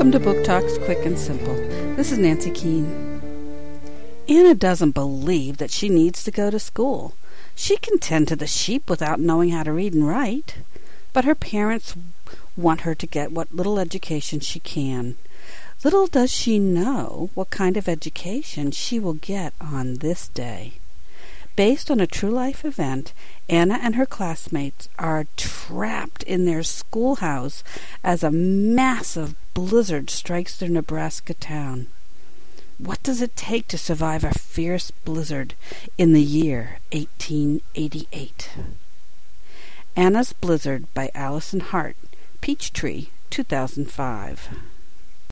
Welcome to Book Talks Quick and Simple. This is Nancy Keane. Anna doesn't believe that she needs to go to school. She can tend to the sheep without knowing how to read and write. But her parents want her to get what little education she can. Little does she know what kind of education she will get on this day. Based on a true life event, Anna and her classmates are trapped in their schoolhouse as a massive blizzard strikes their Nebraska town. What does it take to survive a fierce blizzard in the year 1888? Anna's Blizzard by Alison Hart, Peachtree, 2005.